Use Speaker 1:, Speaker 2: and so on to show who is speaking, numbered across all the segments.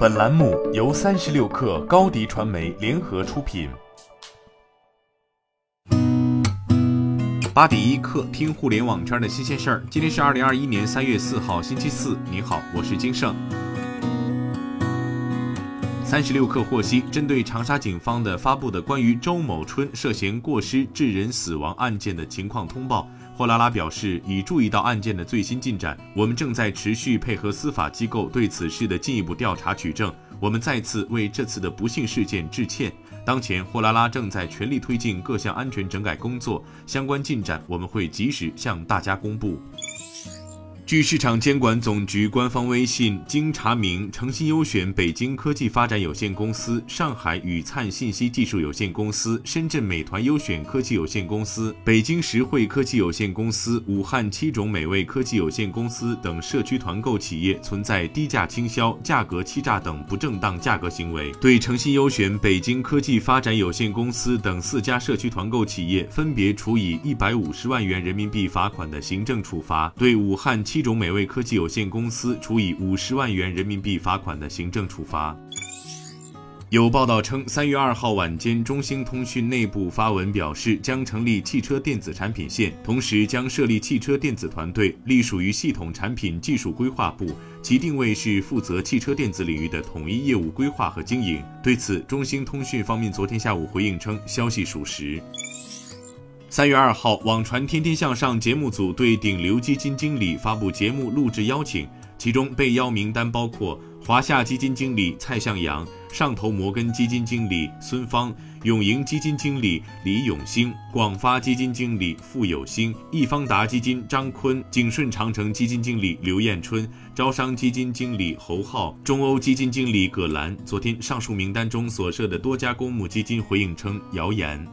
Speaker 1: 本栏目由三十六氪高低传媒联合出品。
Speaker 2: 八点一刻，听互联网圈的新鲜事儿。今天是二零二一年三月四号，星期四。你好，我是金盛。三十六氪获悉，针对长沙警方的发布的关于周某春涉嫌过失致人死亡案件的情况通报。货拉拉表示，已注意到案件的最新进展，我们正在持续配合司法机构对此事的进一步调查取证。我们再次为这次的不幸事件致歉。当前，货拉拉正在全力推进各项安全整改工作，相关进展我们会及时向大家公布。据市场监管总局官方微信，经查明，诚信优选北京科技发展有限公司、上海宇灿信息技术有限公司、深圳美团优选科技有限公司、北京实惠科技有限公司、武汉七种美味科技有限公司等社区团购企业存在低价倾销、价格欺诈等不正当价格行为，对诚信优选北京科技发展有限公司等四家社区团购企业分别处以一百五十万元人民币罚款的行政处罚，对武汉七。一种美味科技有限公司处以五十万元人民币罚款的行政处罚。有报道称，三月二号晚间，中兴通讯内部发文表示，将成立汽车电子产品线，同时将设立汽车电子团队，隶属于系统产品技术规划部，其定位是负责汽车电子领域的统一业务规划和经营。对此，中兴通讯方面昨天下午回应称，消息属实。三月二号，网传《天天向上》节目组对顶流基金经理发布节目录制邀请，其中被邀名单包括华夏基金经理蔡向阳、上投摩根基金经理孙芳、永盈基金经理李永兴、广发基金经理傅有兴、易方达基金张坤、景顺长城基金经理刘艳春、招商基金经理侯浩、中欧基金经理葛兰。昨天，上述名单中所涉的多家公募基金回应称谣言。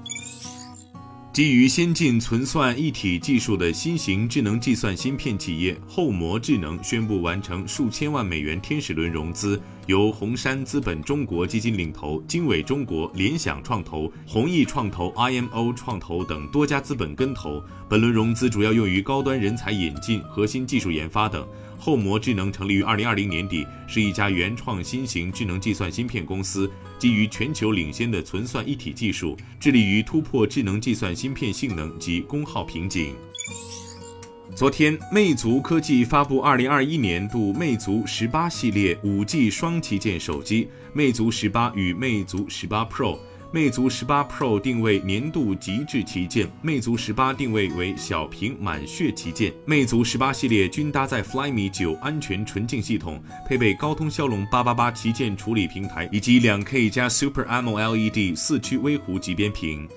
Speaker 2: 基于先进存算一体技术的新型智能计算芯片企业后模智能宣布完成数千万美元天使轮融资，由红杉资本中国基金领投，经纬中国、联想创投、弘毅创投、IMO 创投等多家资本跟投。本轮融资主要用于高端人才引进、核心技术研发等。后模智能成立于二零二零年底，是一家原创新型智能计算芯片公司，基于全球领先的存算一体技术，致力于突破智能计算芯芯片性能及功耗瓶颈。昨天，魅族科技发布二零二一年度魅族十八系列五 G 双旗舰手机——魅族十八与魅族十八 Pro。魅族十八 Pro 定位年度极致旗舰，魅族十八定位为小屏满血旗舰。魅族十八系列均搭载 Flyme 九安全纯净系统，配备高通骁龙八八八旗舰处理平台以及两 K 加 Super AMOLED 四驱微弧极边屏。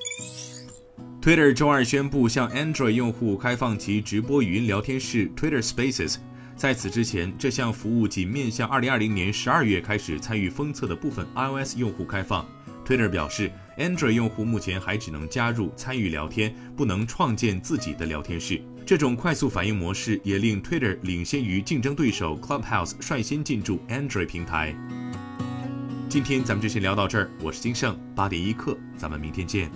Speaker 2: Twitter 周二宣布向 Android 用户开放其直播语音聊天室 Twitter Spaces。在此之前，这项服务仅面向2020年12月开始参与封测的部分 iOS 用户开放。Twitter 表示，Android 用户目前还只能加入参与聊天，不能创建自己的聊天室。这种快速反应模式也令 Twitter 领先于竞争对手 Clubhouse 率先进驻 Android 平台。今天咱们就先聊到这儿，我是金盛八点一刻，咱们明天见。